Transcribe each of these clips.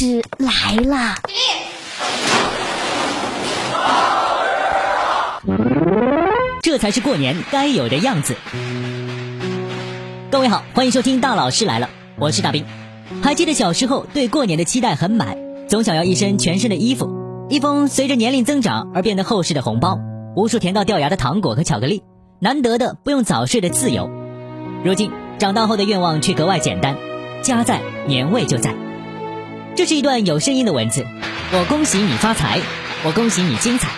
是来了。这才是过年该有的样子。各位好，欢迎收听大老师来了，我是大兵。还记得小时候对过年的期待很满，总想要一身全身的衣服，一封随着年龄增长而变得厚实的红包，无数甜到掉牙的糖果和巧克力，难得的不用早睡的自由。如今长大后的愿望却格外简单，家在，年味就在。这是一段有声音的文字，我恭喜你发财，我恭喜你精彩。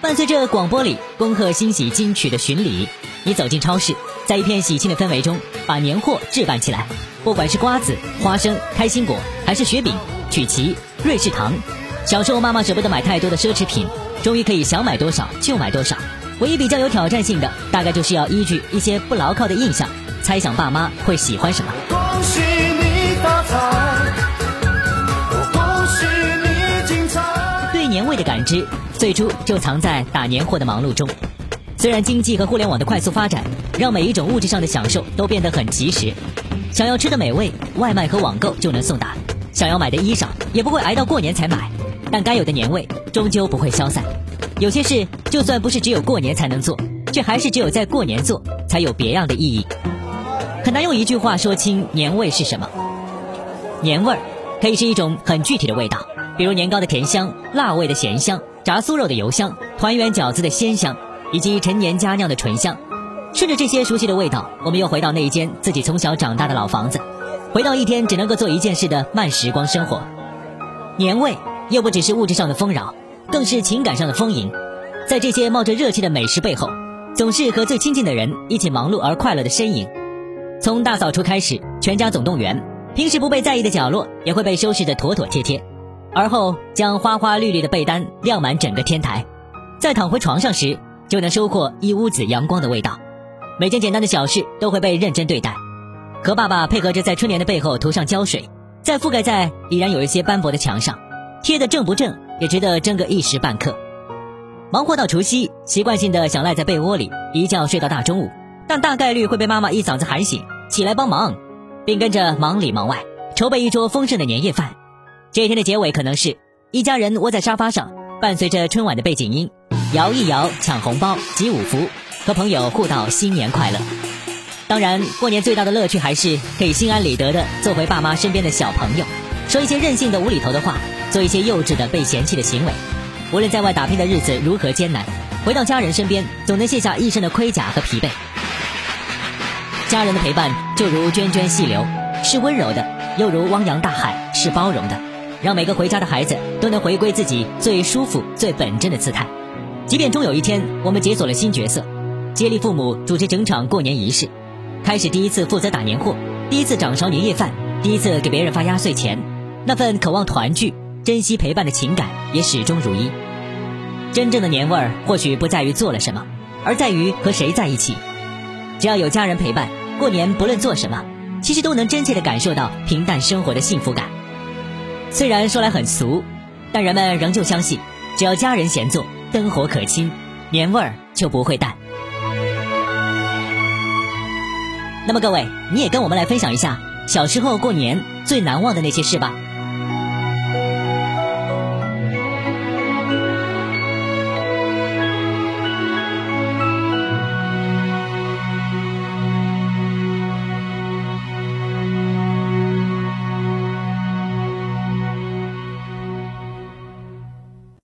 伴随着广播里恭贺新喜金曲的巡礼，你走进超市，在一片喜庆的氛围中，把年货置办起来。不管是瓜子、花生、开心果，还是雪饼、曲奇、瑞士糖，小时候妈妈舍不得买太多的奢侈品，终于可以想买多少就买多少。唯一比较有挑战性的，大概就是要依据一些不牢靠的印象，猜想爸妈会喜欢什么。恭喜你发财，之，最初就藏在打年货的忙碌中。虽然经济和互联网的快速发展，让每一种物质上的享受都变得很及时，想要吃的美味，外卖和网购就能送达；想要买的衣裳，也不会挨到过年才买。但该有的年味，终究不会消散。有些事，就算不是只有过年才能做，却还是只有在过年做，才有别样的意义。很难用一句话说清年味是什么。年味儿，可以是一种很具体的味道，比如年糕的甜香、辣味的咸香、炸酥肉的油香、团圆饺子的鲜香。以及陈年佳酿的醇香，顺着这些熟悉的味道，我们又回到那一间自己从小长大的老房子，回到一天只能够做一件事的慢时光生活。年味又不只是物质上的丰饶，更是情感上的丰盈。在这些冒着热气的美食背后，总是和最亲近的人一起忙碌而快乐的身影。从大扫除开始，全家总动员，平时不被在意的角落也会被收拾得妥妥帖帖，而后将花花绿绿的被单晾满整个天台，在躺回床上时。就能收获一屋子阳光的味道，每件简单的小事都会被认真对待。和爸爸配合着在春联的背后涂上胶水，再覆盖在已然有一些斑驳的墙上，贴的正不正也值得争个一时半刻。忙活到除夕，习惯性的想赖在被窝里一觉睡到大中午，但大概率会被妈妈一嗓子喊醒，起来帮忙，并跟着忙里忙外筹备一桌丰盛的年夜饭。这一天的结尾可能是一家人窝在沙发上，伴随着春晚的背景音。摇一摇，抢红包，集五福，和朋友互道新年快乐。当然，过年最大的乐趣还是可以心安理得的做回爸妈身边的小朋友，说一些任性的无厘头的话，做一些幼稚的被嫌弃的行为。无论在外打拼的日子如何艰难，回到家人身边，总能卸下一身的盔甲和疲惫。家人的陪伴就如涓涓细流，是温柔的；又如汪洋大海，是包容的，让每个回家的孩子都能回归自己最舒服、最本真的姿态。即便终有一天，我们解锁了新角色，接力父母主持整场过年仪式，开始第一次负责打年货，第一次掌勺年夜饭，第一次给别人发压岁钱，那份渴望团聚、珍惜陪伴的情感也始终如一。真正的年味儿，或许不在于做了什么，而在于和谁在一起。只要有家人陪伴，过年不论做什么，其实都能真切地感受到平淡生活的幸福感。虽然说来很俗，但人们仍旧相信，只要家人闲坐。灯火可亲，年味儿就不会淡。那么各位，你也跟我们来分享一下小时候过年最难忘的那些事吧。